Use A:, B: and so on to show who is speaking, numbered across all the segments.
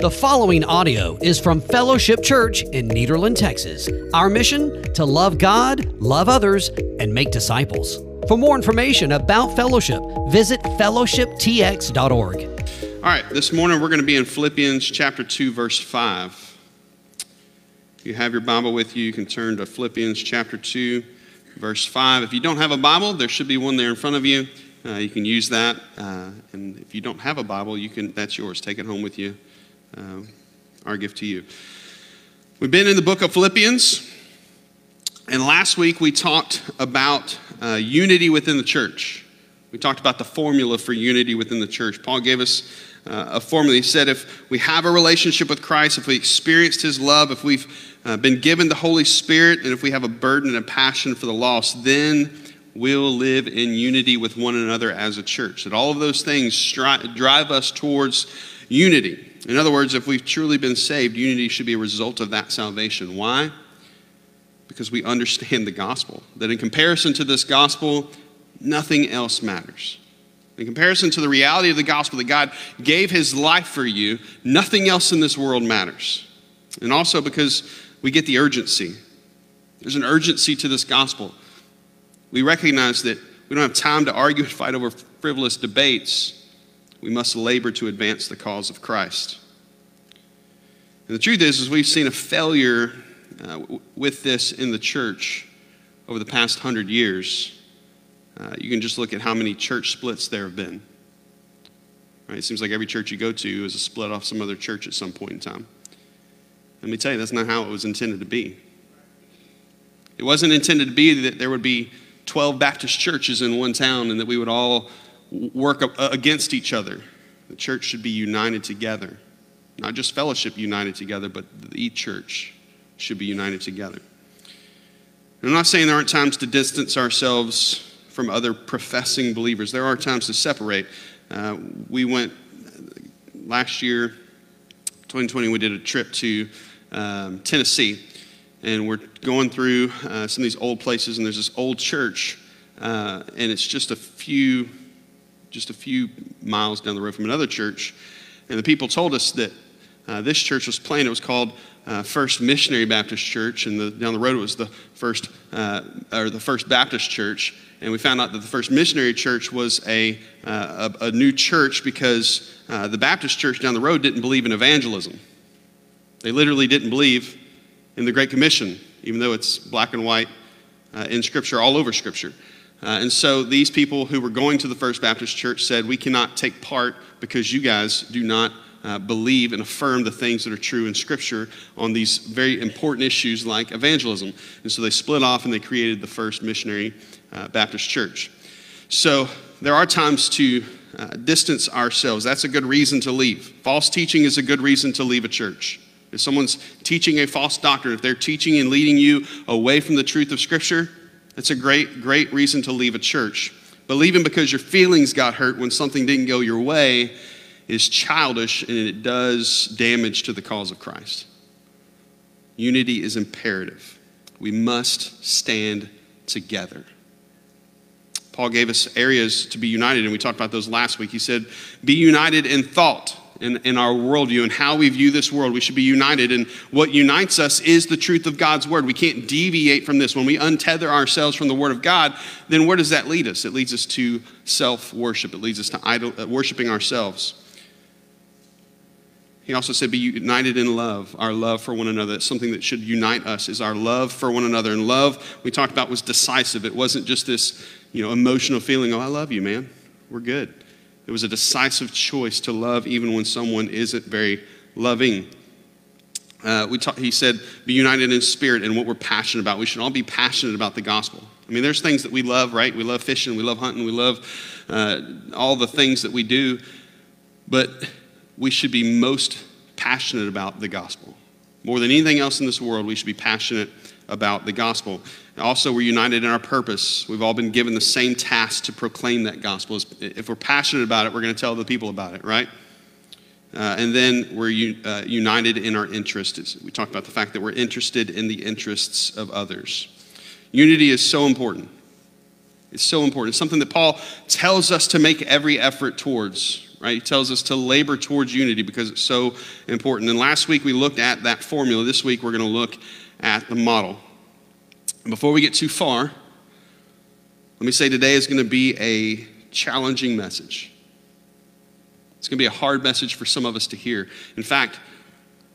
A: The following audio is from Fellowship Church in Nederland, Texas. Our mission to love God, love others, and make disciples. For more information about Fellowship, visit fellowshiptx.org.
B: All right, this morning we're going to be in Philippians chapter 2, verse 5. If you have your Bible with you, you can turn to Philippians chapter 2, verse 5. If you don't have a Bible, there should be one there in front of you. Uh, you can use that. Uh, and if you don't have a Bible, you can, that's yours. Take it home with you. Uh, our gift to you. We've been in the book of Philippians, and last week we talked about uh, unity within the church. We talked about the formula for unity within the church. Paul gave us uh, a formula. He said, if we have a relationship with Christ, if we experienced his love, if we've uh, been given the Holy Spirit, and if we have a burden and a passion for the lost, then we'll live in unity with one another as a church. That all of those things stri- drive us towards unity. In other words, if we've truly been saved, unity should be a result of that salvation. Why? Because we understand the gospel. That in comparison to this gospel, nothing else matters. In comparison to the reality of the gospel that God gave his life for you, nothing else in this world matters. And also because we get the urgency. There's an urgency to this gospel. We recognize that we don't have time to argue and fight over frivolous debates we must labor to advance the cause of Christ. And the truth is, is we've seen a failure uh, with this in the church over the past hundred years. Uh, you can just look at how many church splits there have been. Right? It seems like every church you go to is a split off some other church at some point in time. Let me tell you, that's not how it was intended to be. It wasn't intended to be that there would be 12 Baptist churches in one town and that we would all work against each other. The church should be united together. Not just fellowship united together, but each church should be united together. And I'm not saying there aren't times to distance ourselves from other professing believers. There are times to separate. Uh, we went last year, 2020, we did a trip to um, Tennessee. And we're going through uh, some of these old places, and there's this old church, uh, and it's just a few just a few miles down the road from another church. And the people told us that uh, this church was planned. It was called uh, First Missionary Baptist Church, and the, down the road it was the first uh, or the First Baptist Church. And we found out that the First Missionary Church was a, uh, a, a, new church because uh, the Baptist Church down the road didn't believe in evangelism. They literally didn't believe in the Great Commission, even though it's black and white uh, in Scripture, all over Scripture. Uh, and so these people who were going to the First Baptist Church said, We cannot take part because you guys do not uh, believe and affirm the things that are true in Scripture on these very important issues like evangelism. And so they split off and they created the First Missionary uh, Baptist Church. So there are times to uh, distance ourselves. That's a good reason to leave. False teaching is a good reason to leave a church. If someone's teaching a false doctrine, if they're teaching and leading you away from the truth of Scripture, it's a great, great reason to leave a church. But leaving because your feelings got hurt when something didn't go your way is childish and it does damage to the cause of Christ. Unity is imperative. We must stand together. Paul gave us areas to be united, and we talked about those last week. He said, Be united in thought in, in our worldview and how we view this world. We should be united. And what unites us is the truth of God's word. We can't deviate from this. When we untether ourselves from the word of God, then where does that lead us? It leads us to self worship, it leads us to idol, uh, worshiping ourselves. He also said, Be united in love, our love for one another. That's something that should unite us, is our love for one another. And love, we talked about, was decisive. It wasn't just this you know, emotional feeling, oh, I love you, man. We're good. It was a decisive choice to love even when someone isn't very loving. Uh, we talk, he said, be united in spirit and what we're passionate about. We should all be passionate about the gospel. I mean, there's things that we love, right? We love fishing, we love hunting, we love uh, all the things that we do, but we should be most passionate about the gospel. More than anything else in this world, we should be passionate about the gospel. Also, we're united in our purpose. We've all been given the same task to proclaim that gospel. If we're passionate about it, we're going to tell the people about it, right? Uh, and then we're uh, united in our interests. We talked about the fact that we're interested in the interests of others. Unity is so important. It's so important. It's something that Paul tells us to make every effort towards. right? He tells us to labor towards unity because it's so important. And last week we looked at that formula. This week we're going to look at the model. And before we get too far, let me say today is going to be a challenging message. It's going to be a hard message for some of us to hear. In fact,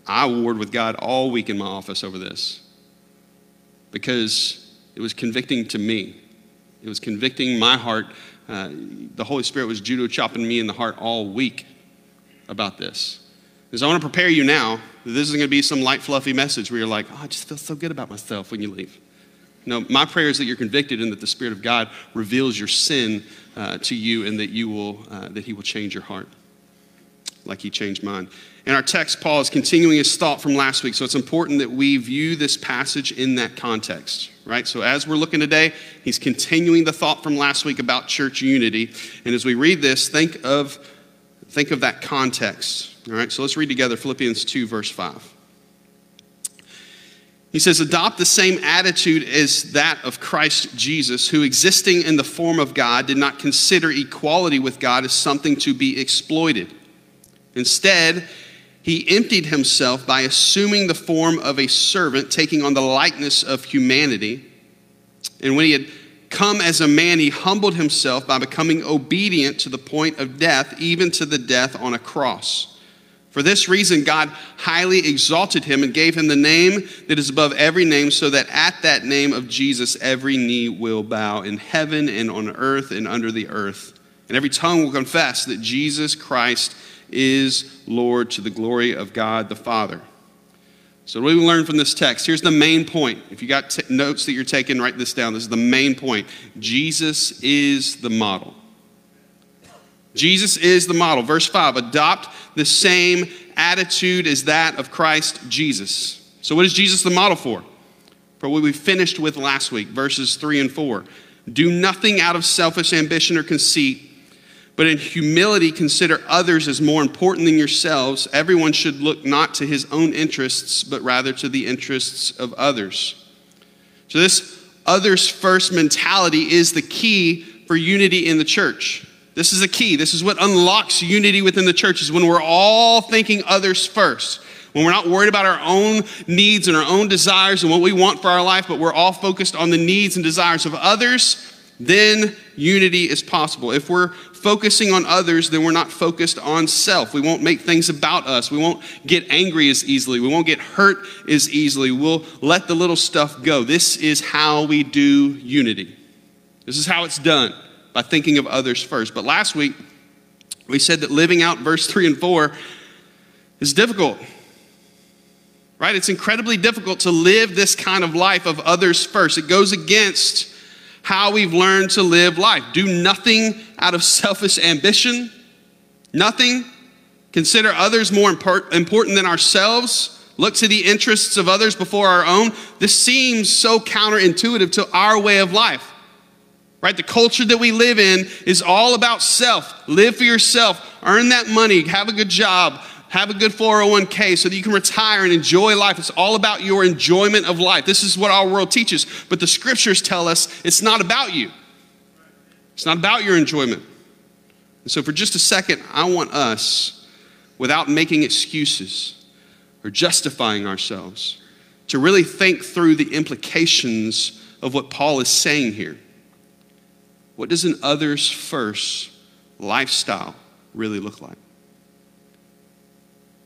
B: I warred with God all week in my office over this because it was convicting to me. It was convicting my heart. Uh, the Holy Spirit was judo chopping me in the heart all week about this. Because I want to prepare you now that this isn't going to be some light, fluffy message where you're like, oh, I just feel so good about myself when you leave. No, my prayer is that you're convicted and that the Spirit of God reveals your sin uh, to you and that, you will, uh, that He will change your heart like He changed mine. In our text, Paul is continuing his thought from last week, so it's important that we view this passage in that context, right? So as we're looking today, he's continuing the thought from last week about church unity. And as we read this, think of, think of that context, all right? So let's read together Philippians 2, verse 5. He says, Adopt the same attitude as that of Christ Jesus, who, existing in the form of God, did not consider equality with God as something to be exploited. Instead, he emptied himself by assuming the form of a servant, taking on the likeness of humanity. And when he had come as a man, he humbled himself by becoming obedient to the point of death, even to the death on a cross. For this reason, God highly exalted him and gave him the name that is above every name, so that at that name of Jesus every knee will bow in heaven and on earth and under the earth. And every tongue will confess that Jesus Christ is Lord to the glory of God the Father. So, what do we learn from this text? Here's the main point. If you got t- notes that you're taking, write this down. This is the main point. Jesus is the model. Jesus is the model. Verse 5 adopt the same attitude as that of Christ Jesus. So, what is Jesus the model for? For what we finished with last week, verses 3 and 4. Do nothing out of selfish ambition or conceit but in humility consider others as more important than yourselves. Everyone should look not to his own interests, but rather to the interests of others. So, this others first mentality is the key for unity in the church. This is the key. This is what unlocks unity within the church is when we're all thinking others first. When we're not worried about our own needs and our own desires and what we want for our life, but we're all focused on the needs and desires of others, then unity is possible. If we're focusing on others, then we're not focused on self. We won't make things about us. We won't get angry as easily. We won't get hurt as easily. We'll let the little stuff go. This is how we do unity. This is how it's done by thinking of others first. But last week, we said that living out verse 3 and 4 is difficult. Right? It's incredibly difficult to live this kind of life of others first. It goes against how we've learned to live life. Do nothing out of selfish ambition, nothing. Consider others more important than ourselves. Look to the interests of others before our own. This seems so counterintuitive to our way of life. Right? The culture that we live in is all about self. Live for yourself, earn that money, have a good job, have a good 401k so that you can retire and enjoy life. It's all about your enjoyment of life. This is what our world teaches. But the scriptures tell us it's not about you, it's not about your enjoyment. And so, for just a second, I want us, without making excuses or justifying ourselves, to really think through the implications of what Paul is saying here. What does an others first lifestyle really look like?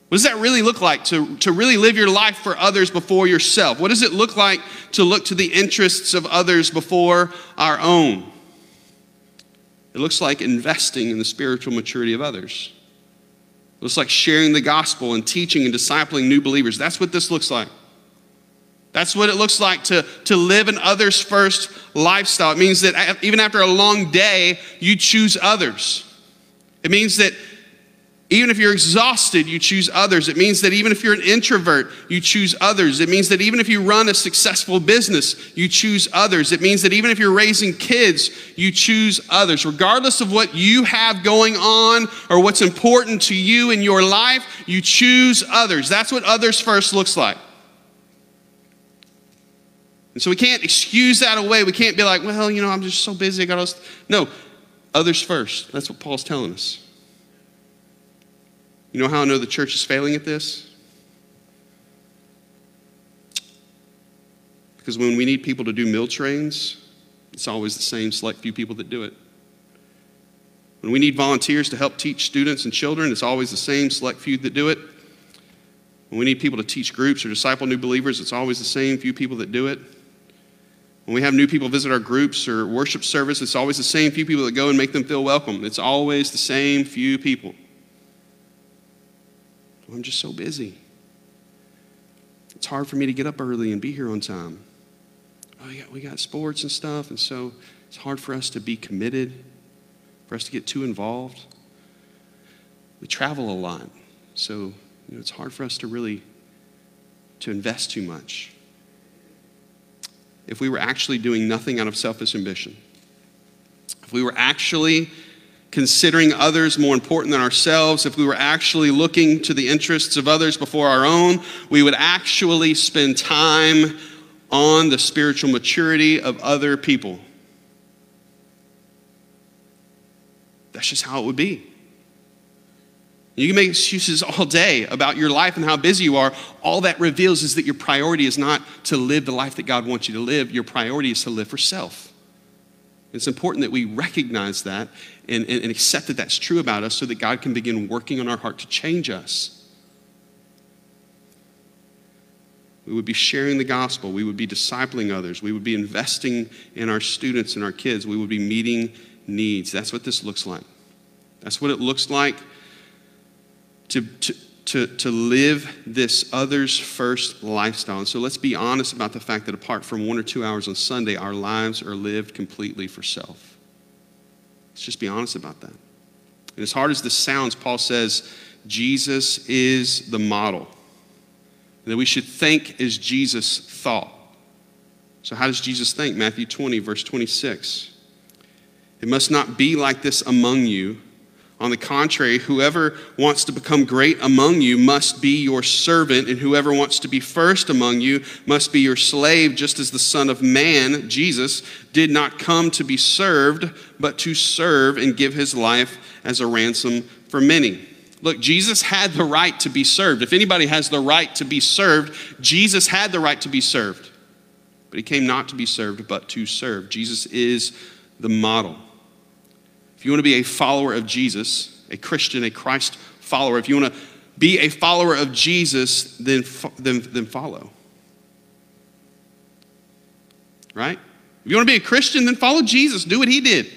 B: What does that really look like to, to really live your life for others before yourself? What does it look like to look to the interests of others before our own? It looks like investing in the spiritual maturity of others. It looks like sharing the gospel and teaching and discipling new believers. That's what this looks like. That's what it looks like to, to live an others first lifestyle. It means that even after a long day, you choose others. It means that even if you're exhausted, you choose others. It means that even if you're an introvert, you choose others. It means that even if you run a successful business, you choose others. It means that even if you're raising kids, you choose others. Regardless of what you have going on or what's important to you in your life, you choose others. That's what others first looks like. And so we can't excuse that away. We can't be like, well, you know, I'm just so busy. I got all No, others first. That's what Paul's telling us. You know how I know the church is failing at this? Because when we need people to do meal trains, it's always the same select few people that do it. When we need volunteers to help teach students and children, it's always the same select few that do it. When we need people to teach groups or disciple new believers, it's always the same few people that do it. When we have new people visit our groups or worship service, it's always the same few people that go and make them feel welcome. It's always the same few people. I'm just so busy. It's hard for me to get up early and be here on time. Oh, yeah, we got sports and stuff, and so it's hard for us to be committed, for us to get too involved. We travel a lot, so you know, it's hard for us to really to invest too much. If we were actually doing nothing out of selfish ambition, if we were actually considering others more important than ourselves, if we were actually looking to the interests of others before our own, we would actually spend time on the spiritual maturity of other people. That's just how it would be. You can make excuses all day about your life and how busy you are. All that reveals is that your priority is not to live the life that God wants you to live, your priority is to live for self. It's important that we recognize that and, and, and accept that that's true about us so that God can begin working on our heart to change us. We would be sharing the gospel. We would be discipling others. We would be investing in our students and our kids. We would be meeting needs. That's what this looks like. That's what it looks like to, to, to, to live this others first lifestyle. And so let's be honest about the fact that apart from one or two hours on Sunday, our lives are lived completely for self. Let's just be honest about that. And as hard as this sounds, Paul says, Jesus is the model. And that we should think as Jesus thought. So, how does Jesus think? Matthew 20, verse 26. It must not be like this among you on the contrary, whoever wants to become great among you must be your servant, and whoever wants to be first among you must be your slave, just as the Son of Man, Jesus, did not come to be served, but to serve and give his life as a ransom for many. Look, Jesus had the right to be served. If anybody has the right to be served, Jesus had the right to be served. But he came not to be served, but to serve. Jesus is the model. If you want to be a follower of Jesus, a Christian, a Christ follower, if you want to be a follower of Jesus, then, then, then follow. Right? If you want to be a Christian, then follow Jesus. Do what he did.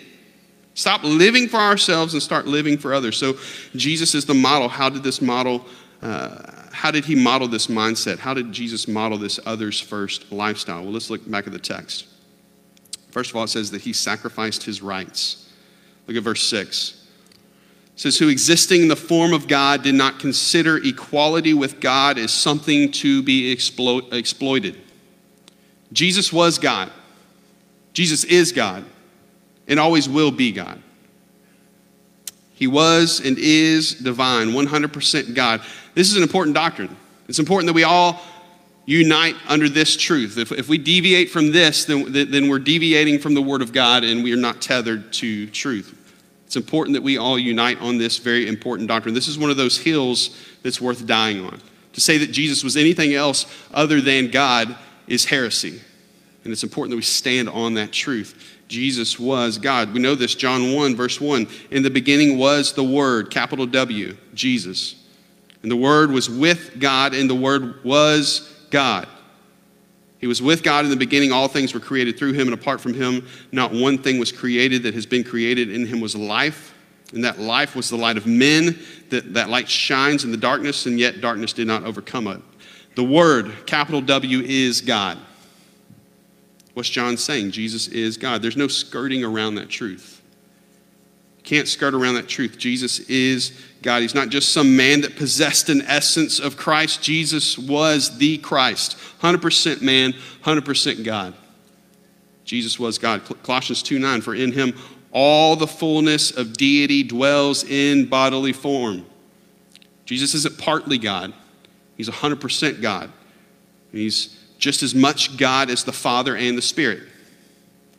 B: Stop living for ourselves and start living for others. So, Jesus is the model. How did this model, uh, how did he model this mindset? How did Jesus model this others first lifestyle? Well, let's look back at the text. First of all, it says that he sacrificed his rights. Look at verse 6. It says, Who existing in the form of God did not consider equality with God as something to be explo- exploited. Jesus was God. Jesus is God and always will be God. He was and is divine, 100% God. This is an important doctrine. It's important that we all unite under this truth. If, if we deviate from this, then, then we're deviating from the Word of God and we are not tethered to truth. It's important that we all unite on this very important doctrine. This is one of those hills that's worth dying on. To say that Jesus was anything else other than God is heresy. And it's important that we stand on that truth. Jesus was God. We know this, John 1, verse 1. In the beginning was the Word, capital W, Jesus. And the Word was with God, and the Word was God. He was with God in the beginning. All things were created through him, and apart from him, not one thing was created that has been created. In him was life, and that life was the light of men. That, that light shines in the darkness, and yet darkness did not overcome it. The Word, capital W, is God. What's John saying? Jesus is God. There's no skirting around that truth. You can't skirt around that truth. Jesus is God. He's not just some man that possessed an essence of Christ. Jesus was the Christ. 100% man, 100% God. Jesus was God. Colossians 2 9, for in him all the fullness of deity dwells in bodily form. Jesus isn't partly God, he's 100% God. He's just as much God as the Father and the Spirit.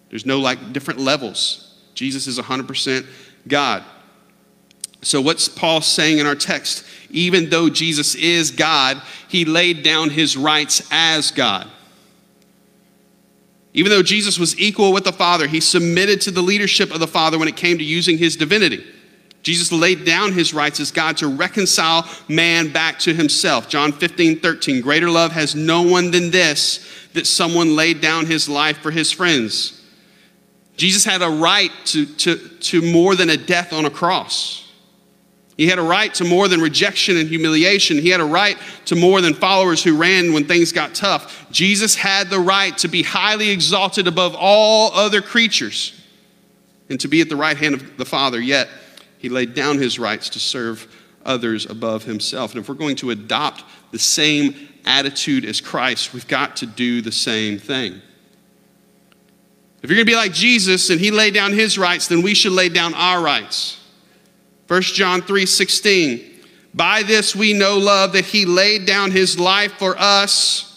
B: There's no like different levels. Jesus is 100% God. So, what's Paul saying in our text? Even though Jesus is God, he laid down his rights as God. Even though Jesus was equal with the Father, he submitted to the leadership of the Father when it came to using his divinity. Jesus laid down his rights as God to reconcile man back to himself. John 15, 13. Greater love has no one than this, that someone laid down his life for his friends. Jesus had a right to, to, to more than a death on a cross. He had a right to more than rejection and humiliation. He had a right to more than followers who ran when things got tough. Jesus had the right to be highly exalted above all other creatures and to be at the right hand of the Father, yet he laid down his rights to serve others above himself. And if we're going to adopt the same attitude as Christ, we've got to do the same thing. If you're going to be like Jesus and he laid down his rights, then we should lay down our rights. 1 John 3 16. By this we know love that he laid down his life for us.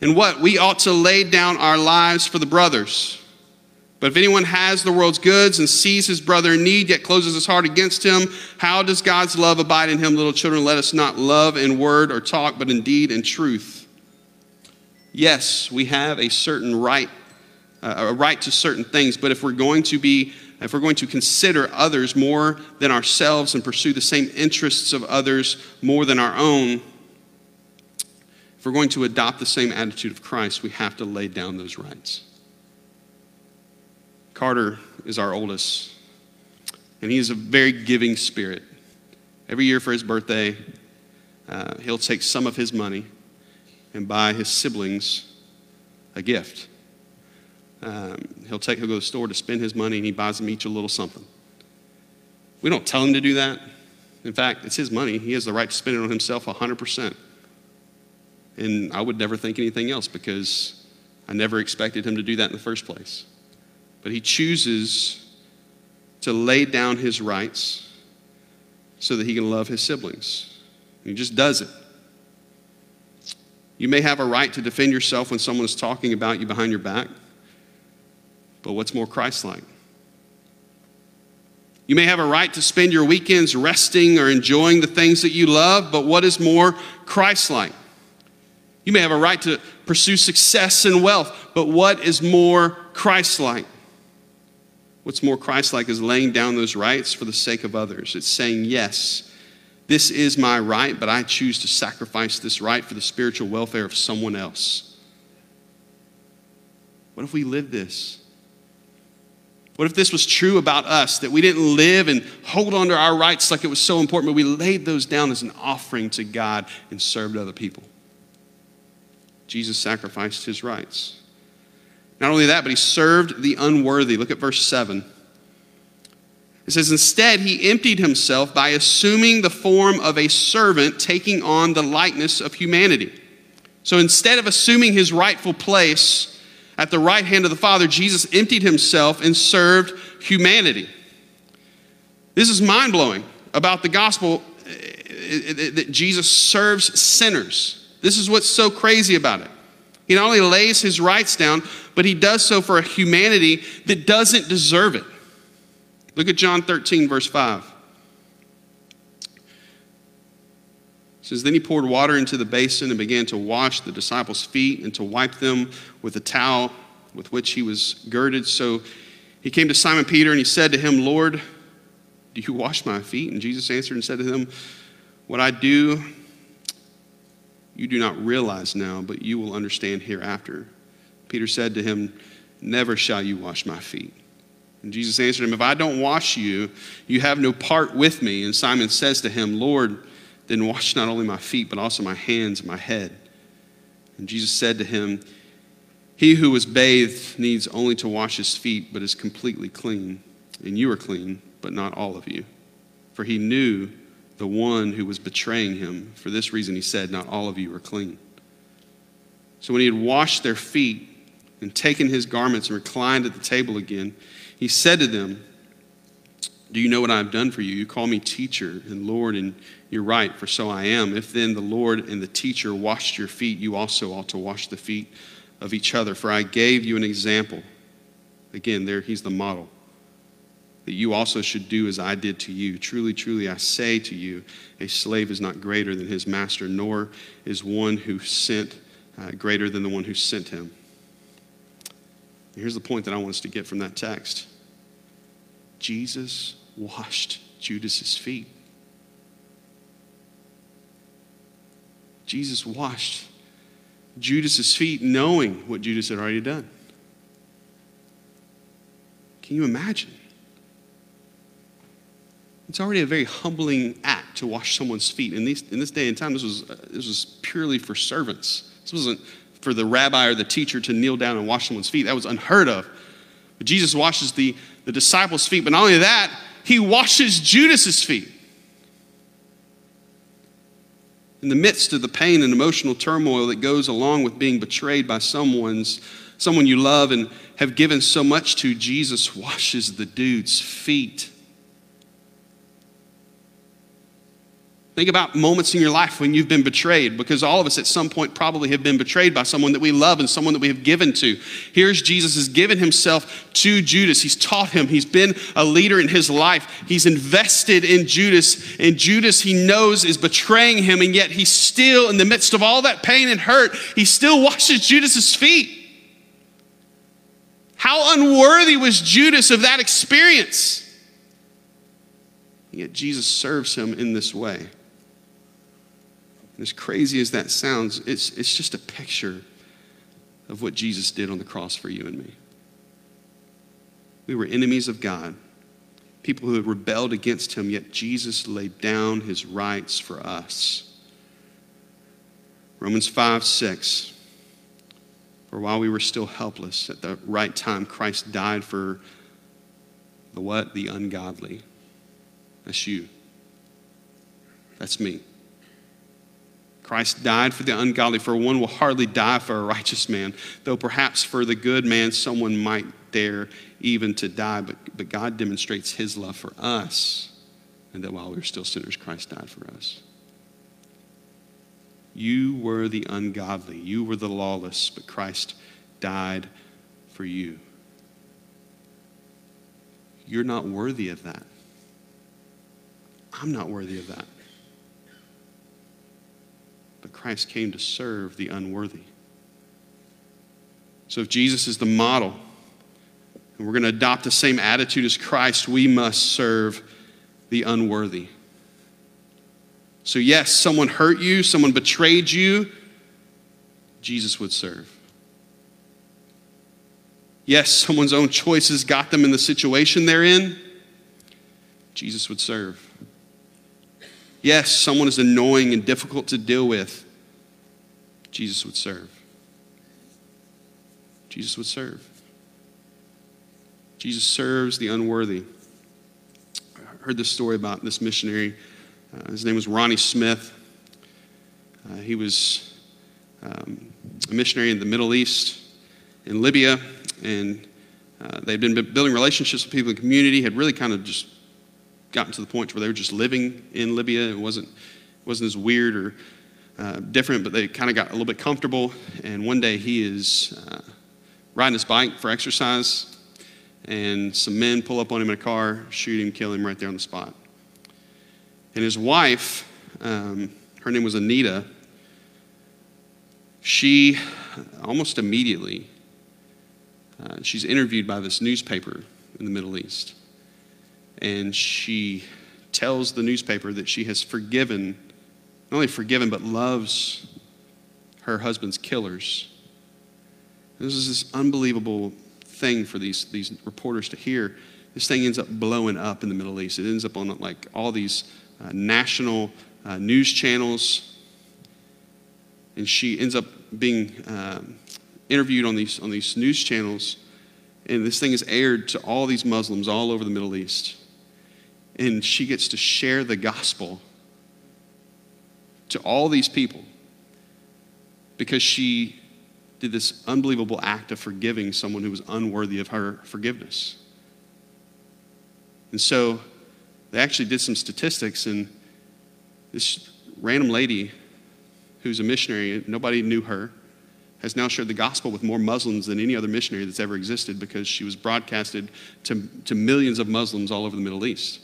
B: And what? We ought to lay down our lives for the brothers. But if anyone has the world's goods and sees his brother in need, yet closes his heart against him, how does God's love abide in him? Little children, let us not love in word or talk, but indeed in deed and truth. Yes, we have a certain right, uh, a right to certain things, but if we're going to be if we're going to consider others more than ourselves and pursue the same interests of others more than our own, if we're going to adopt the same attitude of Christ, we have to lay down those rights. Carter is our oldest, and he is a very giving spirit. Every year for his birthday, uh, he'll take some of his money and buy his siblings a gift. Um, he'll take, he'll go to the store to spend his money and he buys them each a little something. We don't tell him to do that. In fact, it's his money. He has the right to spend it on himself 100%. And I would never think anything else because I never expected him to do that in the first place. But he chooses to lay down his rights so that he can love his siblings. He just does it. You may have a right to defend yourself when someone is talking about you behind your back. But what's more Christ like? You may have a right to spend your weekends resting or enjoying the things that you love, but what is more Christ like? You may have a right to pursue success and wealth, but what is more Christ like? What's more Christ like is laying down those rights for the sake of others. It's saying, Yes, this is my right, but I choose to sacrifice this right for the spiritual welfare of someone else. What if we live this? What if this was true about us, that we didn't live and hold on to our rights like it was so important, but we laid those down as an offering to God and served other people? Jesus sacrificed his rights. Not only that, but he served the unworthy. Look at verse 7. It says, Instead, he emptied himself by assuming the form of a servant, taking on the likeness of humanity. So instead of assuming his rightful place, at the right hand of the Father, Jesus emptied himself and served humanity. This is mind blowing about the gospel eh, eh, eh, that Jesus serves sinners. This is what's so crazy about it. He not only lays his rights down, but he does so for a humanity that doesn't deserve it. Look at John 13, verse 5. Says, Then he poured water into the basin and began to wash the disciples' feet and to wipe them with the towel with which he was girded. So he came to Simon Peter and he said to him, Lord, do you wash my feet? And Jesus answered and said to him, What I do, you do not realize now, but you will understand hereafter. Peter said to him, Never shall you wash my feet. And Jesus answered him, If I don't wash you, you have no part with me. And Simon says to him, Lord, then wash not only my feet, but also my hands and my head. And Jesus said to him, He who was bathed needs only to wash his feet, but is completely clean. And you are clean, but not all of you. For he knew the one who was betraying him. For this reason, he said, Not all of you are clean. So when he had washed their feet and taken his garments and reclined at the table again, he said to them, Do you know what I have done for you? You call me teacher and Lord, and you're right, for so I am. If then the Lord and the teacher washed your feet, you also ought to wash the feet of each other. For I gave you an example. Again, there he's the model. that you also should do as I did to you. Truly, truly, I say to you, a slave is not greater than his master, nor is one who sent uh, greater than the one who sent him. here's the point that I want us to get from that text Jesus washed Judas's feet. Jesus washed Judas's feet knowing what Judas had already done. Can you imagine? It's already a very humbling act to wash someone's feet. In, these, in this day and time, this was, uh, this was purely for servants. This wasn't for the rabbi or the teacher to kneel down and wash someone's feet. That was unheard of. But Jesus washes the, the disciples' feet. But not only that, he washes Judas's feet. In the midst of the pain and emotional turmoil that goes along with being betrayed by someone's someone you love and have given so much to, Jesus washes the dude's feet. Think about moments in your life when you've been betrayed, because all of us at some point probably have been betrayed by someone that we love and someone that we have given to. Here's Jesus has given himself to Judas. He's taught him, he's been a leader in his life. He's invested in Judas, and Judas, he knows, is betraying him, and yet he's still, in the midst of all that pain and hurt, he still washes Judas's feet. How unworthy was Judas of that experience? Yet Jesus serves him in this way. And as crazy as that sounds, it's, it's just a picture of what Jesus did on the cross for you and me. We were enemies of God, people who had rebelled against him, yet Jesus laid down his rights for us. Romans 5 6. For while we were still helpless, at the right time, Christ died for the what? The ungodly. That's you. That's me. Christ died for the ungodly, for one will hardly die for a righteous man, though perhaps for the good man someone might dare even to die. But, but God demonstrates his love for us, and that while we were still sinners, Christ died for us. You were the ungodly, you were the lawless, but Christ died for you. You're not worthy of that. I'm not worthy of that. But Christ came to serve the unworthy. So if Jesus is the model, and we're going to adopt the same attitude as Christ, we must serve the unworthy. So, yes, someone hurt you, someone betrayed you, Jesus would serve. Yes, someone's own choices got them in the situation they're in, Jesus would serve. Yes, someone is annoying and difficult to deal with. Jesus would serve. Jesus would serve. Jesus serves the unworthy. I heard this story about this missionary. Uh, his name was Ronnie Smith. Uh, he was um, a missionary in the Middle East, in Libya, and uh, they'd been building relationships with people in the community, had really kind of just gotten to the point where they were just living in Libya. It wasn't, wasn't as weird or uh, different, but they kind of got a little bit comfortable. And one day he is uh, riding his bike for exercise, and some men pull up on him in a car, shoot him, kill him right there on the spot. And his wife, um, her name was Anita, she almost immediately, uh, she's interviewed by this newspaper in the Middle East and she tells the newspaper that she has forgiven, not only forgiven, but loves her husband's killers. This is this unbelievable thing for these, these reporters to hear. This thing ends up blowing up in the Middle East. It ends up on like all these uh, national uh, news channels. And she ends up being um, interviewed on these, on these news channels. And this thing is aired to all these Muslims all over the Middle East and she gets to share the gospel to all these people because she did this unbelievable act of forgiving someone who was unworthy of her forgiveness. And so they actually did some statistics, and this random lady who's a missionary, nobody knew her, has now shared the gospel with more Muslims than any other missionary that's ever existed because she was broadcasted to, to millions of Muslims all over the Middle East.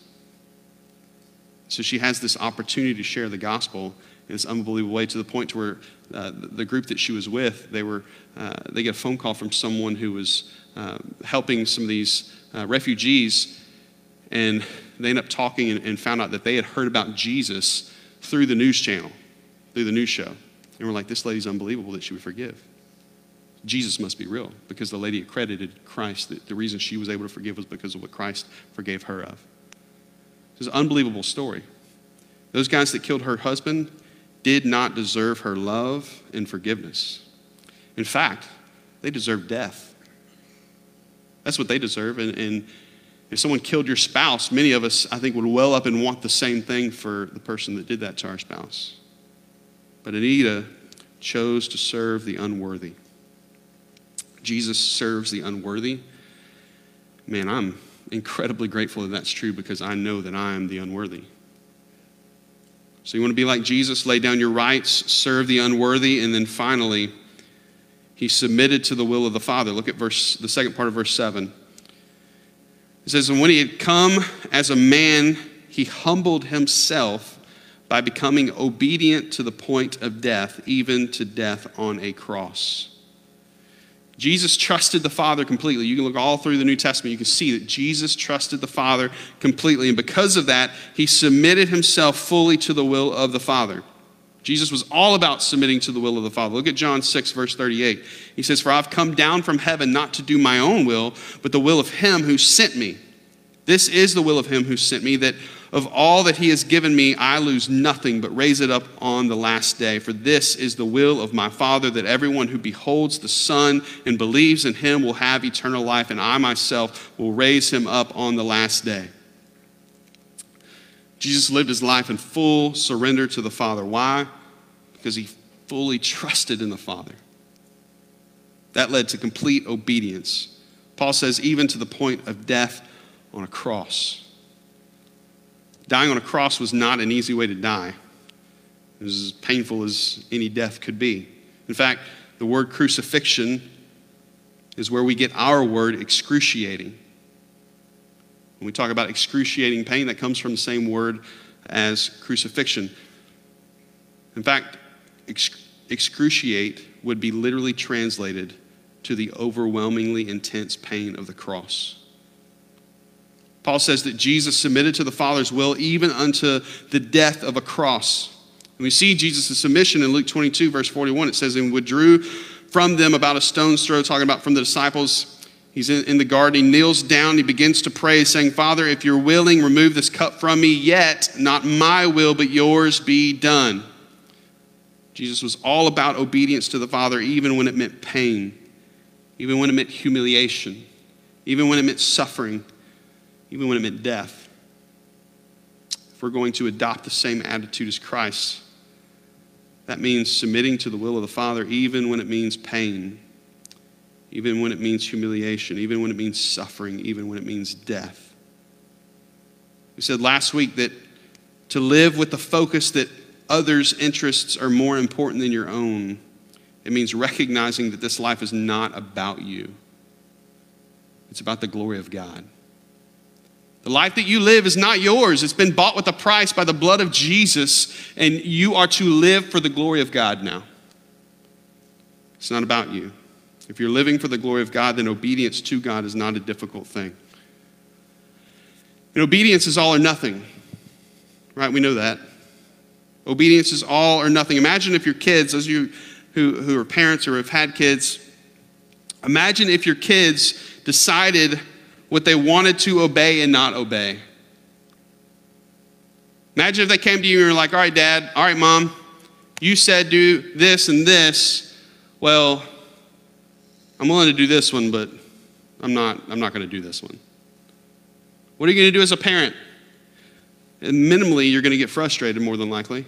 B: So she has this opportunity to share the gospel in this unbelievable way to the point to where uh, the group that she was with, they, were, uh, they get a phone call from someone who was uh, helping some of these uh, refugees, and they end up talking and, and found out that they had heard about Jesus through the news channel, through the news show. And we're like, this lady's unbelievable that she would forgive. Jesus must be real because the lady accredited Christ. The reason she was able to forgive was because of what Christ forgave her of. It's an unbelievable story. Those guys that killed her husband did not deserve her love and forgiveness. In fact, they deserve death. That's what they deserve. And, and if someone killed your spouse, many of us, I think, would well up and want the same thing for the person that did that to our spouse. But Anita chose to serve the unworthy. Jesus serves the unworthy. Man, I'm incredibly grateful that that's true because I know that I am the unworthy. So you want to be like Jesus, lay down your rights, serve the unworthy, and then finally, he submitted to the will of the Father. Look at verse the second part of verse 7. It says, And when he had come as a man, he humbled himself by becoming obedient to the point of death, even to death on a cross. Jesus trusted the Father completely. You can look all through the New Testament, you can see that Jesus trusted the Father completely. And because of that, he submitted himself fully to the will of the Father. Jesus was all about submitting to the will of the Father. Look at John 6, verse 38. He says, For I've come down from heaven not to do my own will, but the will of him who sent me. This is the will of him who sent me, that of all that he has given me, I lose nothing, but raise it up on the last day. For this is the will of my Father, that everyone who beholds the Son and believes in him will have eternal life, and I myself will raise him up on the last day. Jesus lived his life in full surrender to the Father. Why? Because he fully trusted in the Father. That led to complete obedience. Paul says, even to the point of death on a cross. Dying on a cross was not an easy way to die. It was as painful as any death could be. In fact, the word crucifixion is where we get our word excruciating. When we talk about excruciating pain, that comes from the same word as crucifixion. In fact, excruciate would be literally translated to the overwhelmingly intense pain of the cross. Paul says that Jesus submitted to the Father's will even unto the death of a cross. And we see Jesus' submission in Luke 22, verse 41. It says, And withdrew from them about a stone's throw, talking about from the disciples. He's in, in the garden. He kneels down. He begins to pray, saying, Father, if you're willing, remove this cup from me, yet not my will, but yours be done. Jesus was all about obedience to the Father, even when it meant pain, even when it meant humiliation, even when it meant suffering even when it meant death. If we're going to adopt the same attitude as Christ, that means submitting to the will of the Father, even when it means pain, even when it means humiliation, even when it means suffering, even when it means death. We said last week that to live with the focus that others' interests are more important than your own, it means recognizing that this life is not about you, it's about the glory of God. The life that you live is not yours. It's been bought with a price by the blood of Jesus, and you are to live for the glory of God now. It's not about you. If you're living for the glory of God, then obedience to God is not a difficult thing. And obedience is all or nothing, right? We know that. Obedience is all or nothing. Imagine if your kids, those of you who, who are parents or have had kids, imagine if your kids decided what they wanted to obey and not obey. Imagine if they came to you and were like, all right, dad, all right, mom, you said do this and this. Well, I'm willing to do this one, but I'm not, I'm not going to do this one. What are you going to do as a parent? And minimally, you're going to get frustrated more than likely.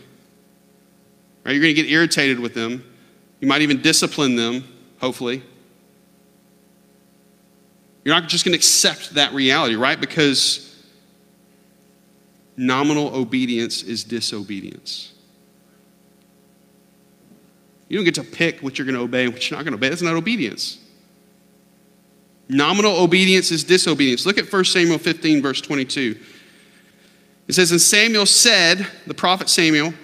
B: Right? You're going to get irritated with them. You might even discipline them, hopefully. You're not just going to accept that reality, right? Because nominal obedience is disobedience. You don't get to pick what you're going to obey and what you're not going to obey. That's not obedience. Nominal obedience is disobedience. Look at 1 Samuel 15, verse 22. It says, And Samuel said, the prophet Samuel,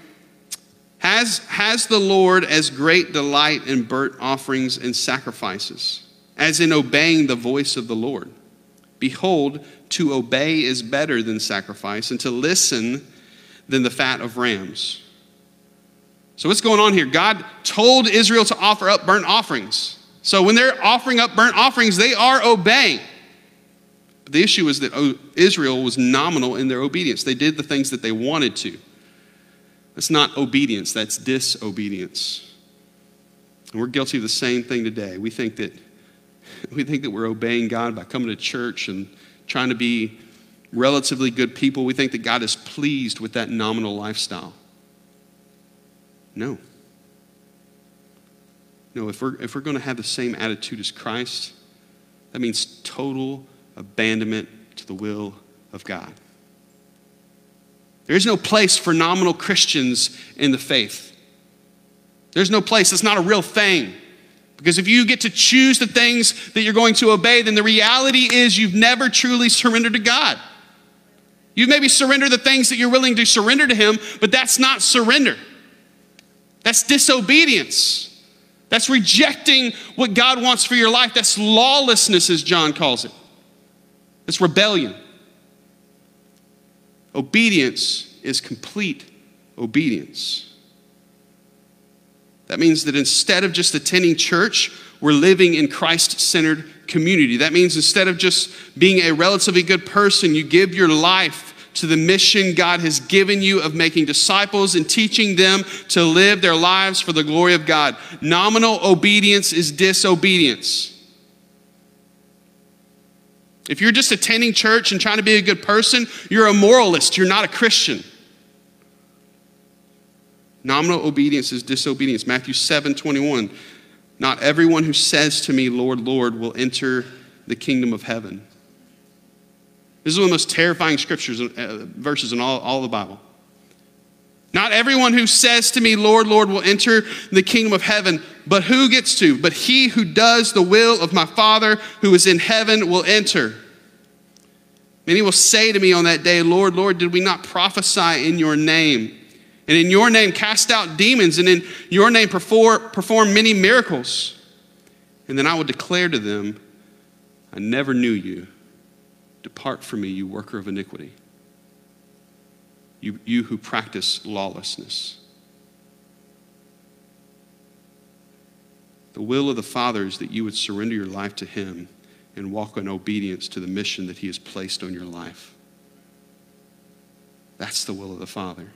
B: has, has the Lord as great delight in burnt offerings and sacrifices, as in obeying the voice of the Lord? Behold, to obey is better than sacrifice, and to listen than the fat of rams. So, what's going on here? God told Israel to offer up burnt offerings. So, when they're offering up burnt offerings, they are obeying. But the issue is that oh, Israel was nominal in their obedience. They did the things that they wanted to. That's not obedience, that's disobedience. And we're guilty of the same thing today. We think that we think that we're obeying God by coming to church and trying to be relatively good people. We think that God is pleased with that nominal lifestyle. No. No, if we're, if we're going to have the same attitude as Christ, that means total abandonment to the will of God. There is no place for nominal Christians in the faith. There's no place. It's not a real thing. Because if you get to choose the things that you're going to obey, then the reality is you've never truly surrendered to God. You've maybe surrendered the things that you're willing to surrender to Him, but that's not surrender. That's disobedience. That's rejecting what God wants for your life. That's lawlessness, as John calls it. That's rebellion. Obedience is complete obedience. That means that instead of just attending church, we're living in Christ centered community. That means instead of just being a relatively good person, you give your life to the mission God has given you of making disciples and teaching them to live their lives for the glory of God. Nominal obedience is disobedience. If you're just attending church and trying to be a good person, you're a moralist, you're not a Christian. Nominal obedience is disobedience. Matthew 7 21. Not everyone who says to me, Lord, Lord, will enter the kingdom of heaven this is one of the most terrifying scriptures, uh, verses in all, all the Bible. Not everyone who says to me, Lord, Lord, will enter the kingdom of heaven, but who gets to? But he who does the will of my Father who is in heaven will enter. Many will say to me on that day, Lord, Lord, did we not prophesy in your name? And in your name cast out demons, and in your name perform, perform many miracles. And then I will declare to them, I never knew you. Depart from me, you worker of iniquity. You, you who practice lawlessness. The will of the Father is that you would surrender your life to Him and walk in obedience to the mission that He has placed on your life. That's the will of the Father.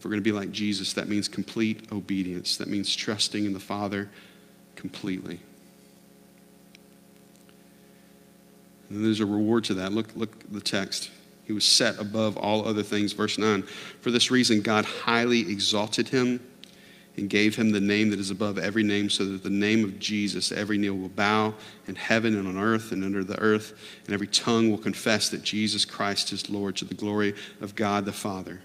B: If we're going to be like Jesus, that means complete obedience. That means trusting in the Father completely. And there's a reward to that. Look, look the text. He was set above all other things. Verse 9. For this reason, God highly exalted him and gave him the name that is above every name, so that the name of Jesus every knee will bow in heaven and on earth and under the earth, and every tongue will confess that Jesus Christ is Lord to the glory of God the Father.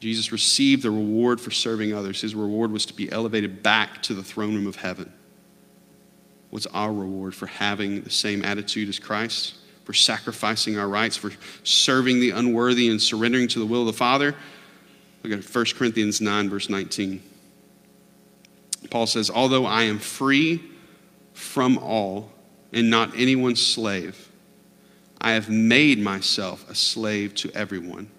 B: Jesus received the reward for serving others. His reward was to be elevated back to the throne room of heaven. What's our reward for having the same attitude as Christ? For sacrificing our rights, for serving the unworthy and surrendering to the will of the Father? Look at 1 Corinthians 9, verse 19. Paul says, Although I am free from all and not anyone's slave, I have made myself a slave to everyone.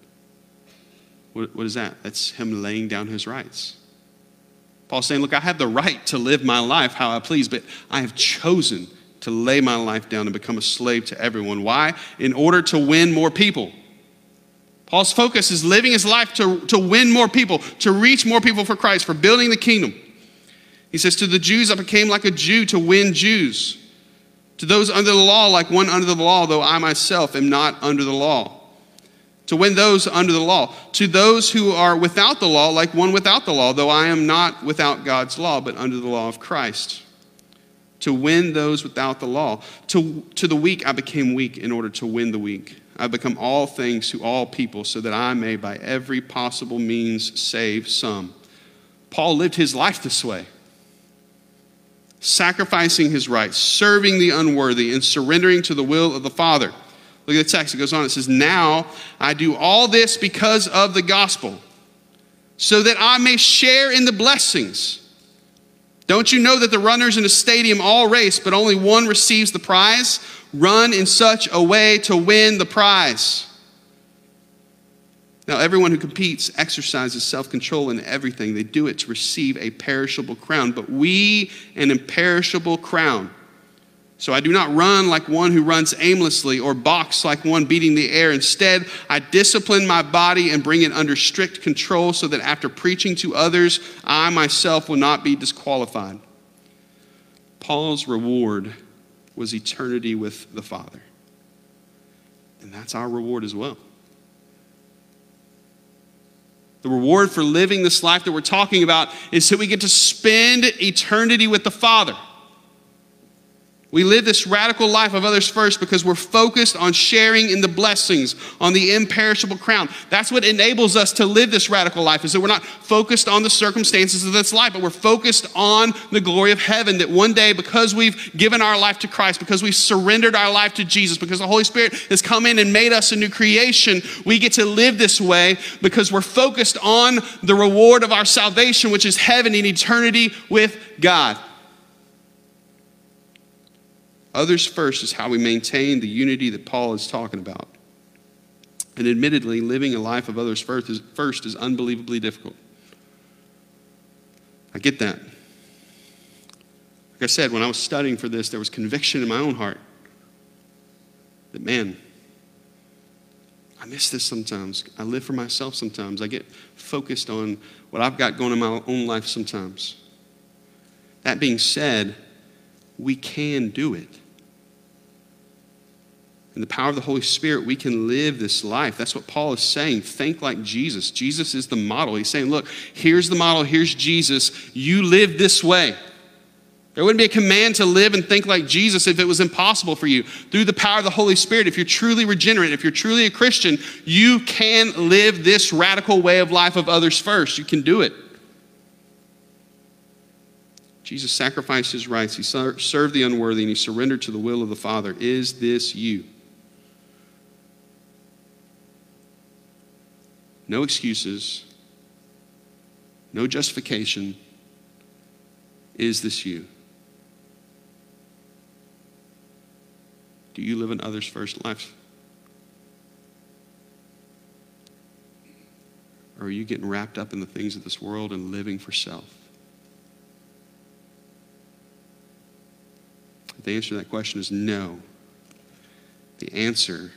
B: What, what is that? That's him laying down his rights. Paul's saying, Look, I have the right to live my life how I please, but I have chosen to lay my life down and become a slave to everyone. Why? In order to win more people. Paul's focus is living his life to, to win more people, to reach more people for Christ, for building the kingdom. He says, To the Jews, I became like a Jew to win Jews. To those under the law, like one under the law, though I myself am not under the law to win those under the law. To those who are without the law, like one without the law, though I am not without God's law, but under the law of Christ. To win those without the law. To, to the weak, I became weak in order to win the weak. I've become all things to all people so that I may by every possible means save some. Paul lived his life this way sacrificing his rights, serving the unworthy, and surrendering to the will of the Father. Look at the text. It goes on. It says, Now I do all this because of the gospel, so that I may share in the blessings. Don't you know that the runners in a stadium all race, but only one receives the prize? Run in such a way to win the prize. Now, everyone who competes exercises self control in everything. They do it to receive a perishable crown, but we an imperishable crown. So I do not run like one who runs aimlessly or box like one beating the air. Instead, I discipline my body and bring it under strict control so that after preaching to others, I myself will not be disqualified. Paul's reward was eternity with the Father. And that's our reward as well. The reward for living this life that we're talking about is that we get to spend eternity with the Father. We live this radical life of others first because we're focused on sharing in the blessings, on the imperishable crown. That's what enables us to live this radical life, is that we're not focused on the circumstances of this life, but we're focused on the glory of heaven. That one day, because we've given our life to Christ, because we've surrendered our life to Jesus, because the Holy Spirit has come in and made us a new creation, we get to live this way because we're focused on the reward of our salvation, which is heaven in eternity with God. Others first is how we maintain the unity that Paul is talking about. And admittedly, living a life of others first is, first is unbelievably difficult. I get that. Like I said, when I was studying for this, there was conviction in my own heart that, man, I miss this sometimes. I live for myself sometimes. I get focused on what I've got going in my own life sometimes. That being said, we can do it. In the power of the Holy Spirit, we can live this life. That's what Paul is saying. Think like Jesus. Jesus is the model. He's saying, look, here's the model, here's Jesus. You live this way. There wouldn't be a command to live and think like Jesus if it was impossible for you. Through the power of the Holy Spirit, if you're truly regenerate, if you're truly a Christian, you can live this radical way of life of others first. You can do it. Jesus sacrificed his rights, he served the unworthy, and he surrendered to the will of the Father. Is this you? No excuses, no justification. Is this you? Do you live an others first life? Or are you getting wrapped up in the things of this world and living for self? The answer to that question is no. The answer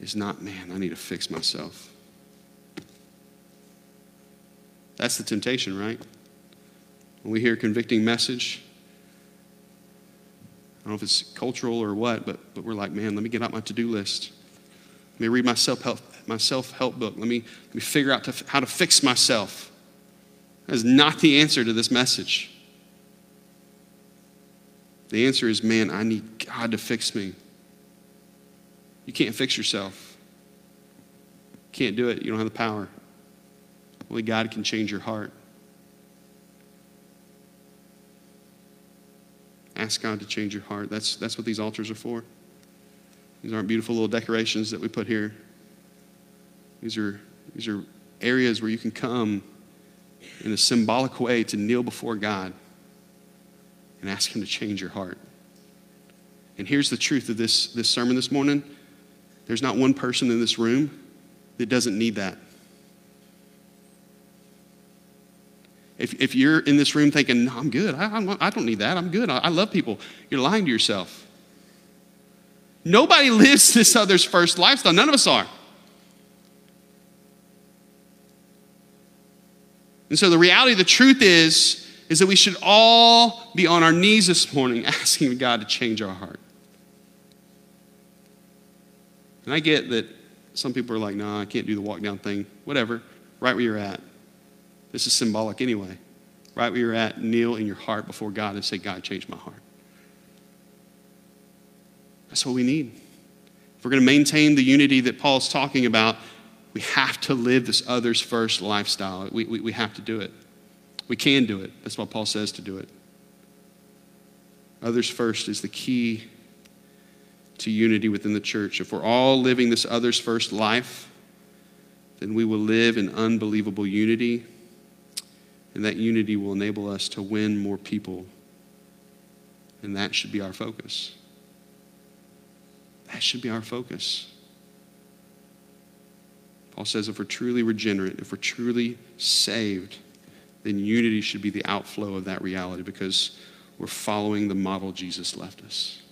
B: is not, man, I need to fix myself. That's the temptation, right? When we hear a convicting message, I don't know if it's cultural or what, but, but we're like, man, let me get out my to do list. Let me read my self help my self help book. Let me, let me figure out to, how to fix myself. That is not the answer to this message. The answer is, man, I need God to fix me. You can't fix yourself. Can't do it. You don't have the power. Only God can change your heart. Ask God to change your heart. That's, that's what these altars are for. These aren't beautiful little decorations that we put here. These are, these are areas where you can come in a symbolic way to kneel before God and ask Him to change your heart. And here's the truth of this, this sermon this morning there's not one person in this room that doesn't need that. If, if you're in this room thinking, no, I'm good, I, I, don't need that, I'm good, I, I love people, you're lying to yourself. Nobody lives this other's first lifestyle. None of us are. And so the reality, the truth is, is that we should all be on our knees this morning asking God to change our heart. And I get that some people are like, nah, I can't do the walk down thing. Whatever. Right where you're at. This is symbolic anyway. Right where you're at, kneel in your heart before God and say, God, change my heart. That's what we need. if we're going to maintain the unity that Paul's talking about, we have to live this others first lifestyle. We, we, we have to do it. We can do it. That's what Paul says to do it. Others first is the key to unity within the church. If we're all living this others first life, then we will live in unbelievable unity, and that unity will enable us to win more people. And that should be our focus. That should be our focus. Paul says if we're truly regenerate, if we're truly saved, then unity should be the outflow of that reality because we're following the model Jesus left us.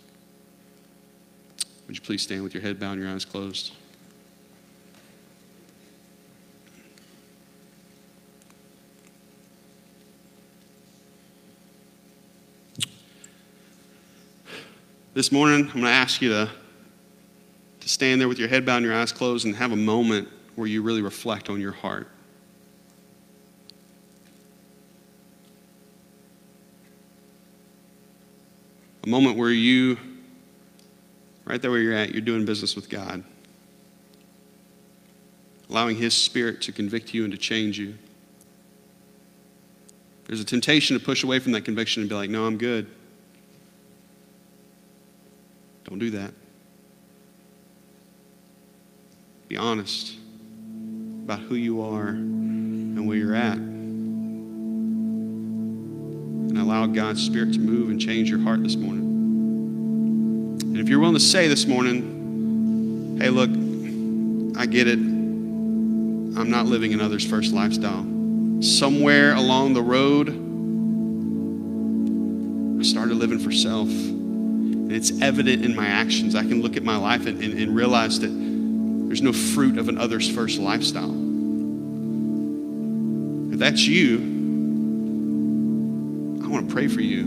B: Would you please stand with your head bowed and your eyes closed? This morning, I'm going to ask you to, to stand there with your head bowed and your eyes closed and have a moment where you really reflect on your heart. A moment where you, right there where you're at, you're doing business with God, allowing His Spirit to convict you and to change you. There's a temptation to push away from that conviction and be like, no, I'm good. Don't do that. Be honest about who you are and where you're at. And allow God's Spirit to move and change your heart this morning. And if you're willing to say this morning, hey, look, I get it. I'm not living in others' first lifestyle. Somewhere along the road, I started living for self. And it's evident in my actions. I can look at my life and, and, and realize that there's no fruit of an others first lifestyle. If that's you, I want to pray for you.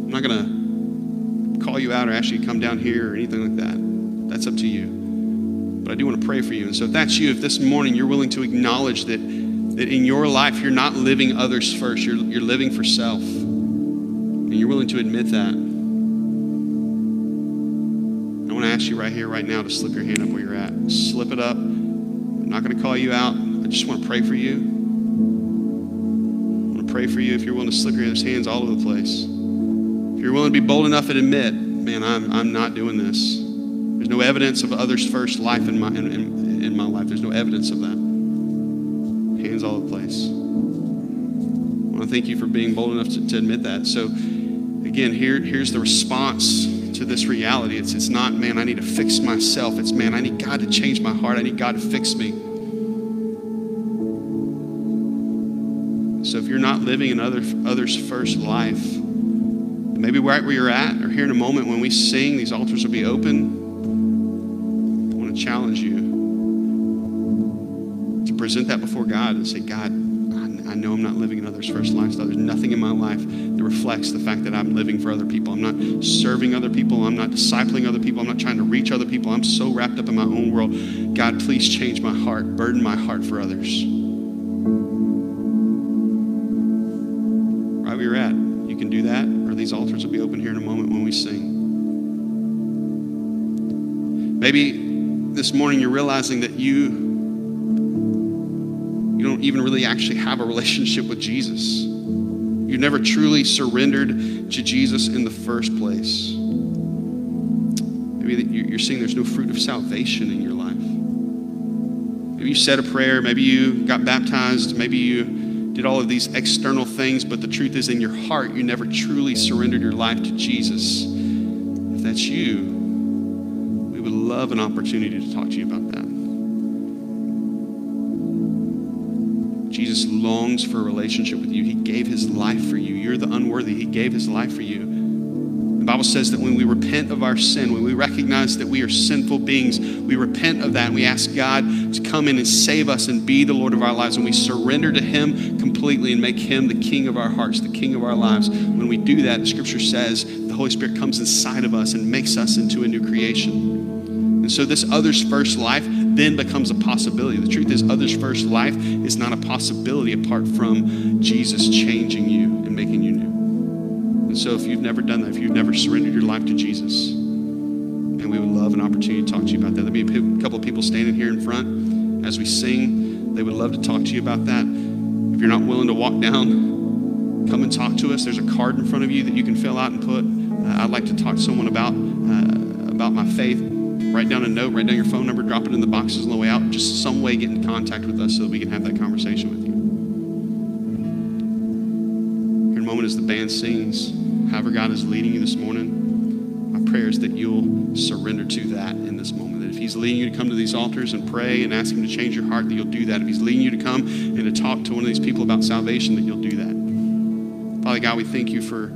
B: I'm not going to call you out or ask you to come down here or anything like that. That's up to you. But I do want to pray for you. And so if that's you, if this morning you're willing to acknowledge that, that in your life you're not living others first, you're, you're living for self, and you're willing to admit that, I want to ask you right here, right now, to slip your hand up where you're at. Slip it up. I'm not going to call you out. I just want to pray for you. I want to pray for you if you're willing to slip your hands all over the place. You're willing to be bold enough and admit, man, I'm, I'm not doing this. There's no evidence of others first life in my, in, in, in my life. There's no evidence of that. Hands all the place. I want to thank you for being bold enough to, to admit that. So, again, here, here's the response to this reality. It's, it's not, man, I need to fix myself. It's, man, I need God to change my heart. I need God to fix me. So if you're not living in other, others' first life, maybe right where you're at, or here in a moment when we sing, these altars will be open. I want to challenge you to present that before God and say, God, I know I'm not living in others' first lifestyle. There's nothing in my life that reflects the fact that I'm living for other people. I'm not serving other people. I'm not discipling other people. I'm not trying to reach other people. I'm so wrapped up in my own world. God, please change my heart, burden my heart for others. These altars will be open here in a moment when we sing. Maybe this morning you're realizing that you you don't even really actually have a relationship with Jesus. You've never truly surrendered to Jesus in the first place. Maybe you're seeing there's no fruit of salvation in your life. Maybe you said a prayer, maybe you got baptized, maybe you did all of these external things, but the truth is in your heart, you never truly surrendered your life to Jesus. If that's you, we would love an opportunity to talk to you about that. Jesus longs for a relationship with you. He gave his life for you. You're the unworthy. He gave his life for you. Bible says that when we repent of our sin, when we recognize that we are sinful beings, we repent of that and we ask God to come in and save us and be the Lord of our lives. And we surrender to Him completely and make Him the King of our hearts, the King of our lives. When we do that, the scripture says the Holy Spirit comes inside of us and makes us into a new creation. And so, this others first life then becomes a possibility. The truth is, others' first life is not a possibility apart from Jesus changing you and making you. And so, if you've never done that, if you've never surrendered your life to Jesus, and we would love an opportunity to talk to you about that. There'll be a couple of people standing here in front as we sing. They would love to talk to you about that. If you're not willing to walk down, come and talk to us. There's a card in front of you that you can fill out and put. Uh, I'd like to talk to someone about uh, about my faith. Write down a note, write down your phone number, drop it in the boxes on the way out. Just some way get in contact with us so that we can have that conversation with you. Here in a moment as the band sings, however God is leading you this morning, my prayer is that you'll surrender to that in this moment. That if He's leading you to come to these altars and pray and ask Him to change your heart, that you'll do that. If He's leading you to come and to talk to one of these people about salvation, that you'll do that. Father God, we thank you for,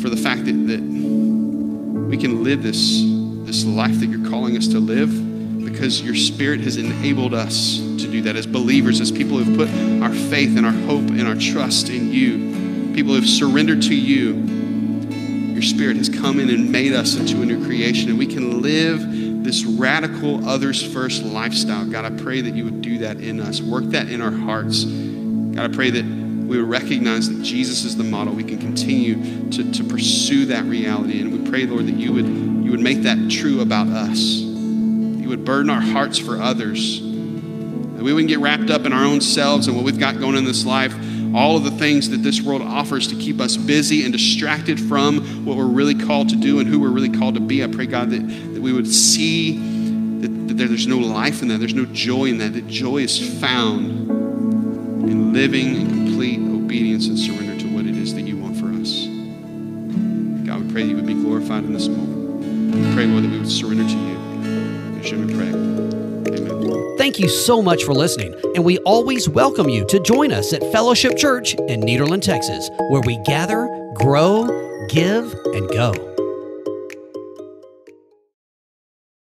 B: for the fact that, that we can live this, this life that you're calling us to live because your Spirit has enabled us to do that as believers, as people who have put our faith and our hope and our trust in you, people who have surrendered to you. Your Spirit has come in and made us into a new creation, and we can live this radical others first lifestyle. God, I pray that you would do that in us, work that in our hearts. God, I pray that we would recognize that Jesus is the model. We can continue to, to pursue that reality. And we pray, Lord, that you would, you would make that true about us. You would burden our hearts for others. That we wouldn't get wrapped up in our own selves and what we've got going in this life. All of the things that this world offers to keep us busy and distracted from what we're really called to do and who we're really called to be. I pray, God, that, that we would see that, that there's no life in that, there's no joy in that, that joy is found in living in complete obedience and surrender to what it is that you want for us. God, we pray that you would be glorified in this moment. We pray, Lord, that we would surrender to you. In should we pray.
A: Thank you so much for listening, and we always welcome you to join us at Fellowship Church in Nederland, Texas, where we gather, grow, give, and go.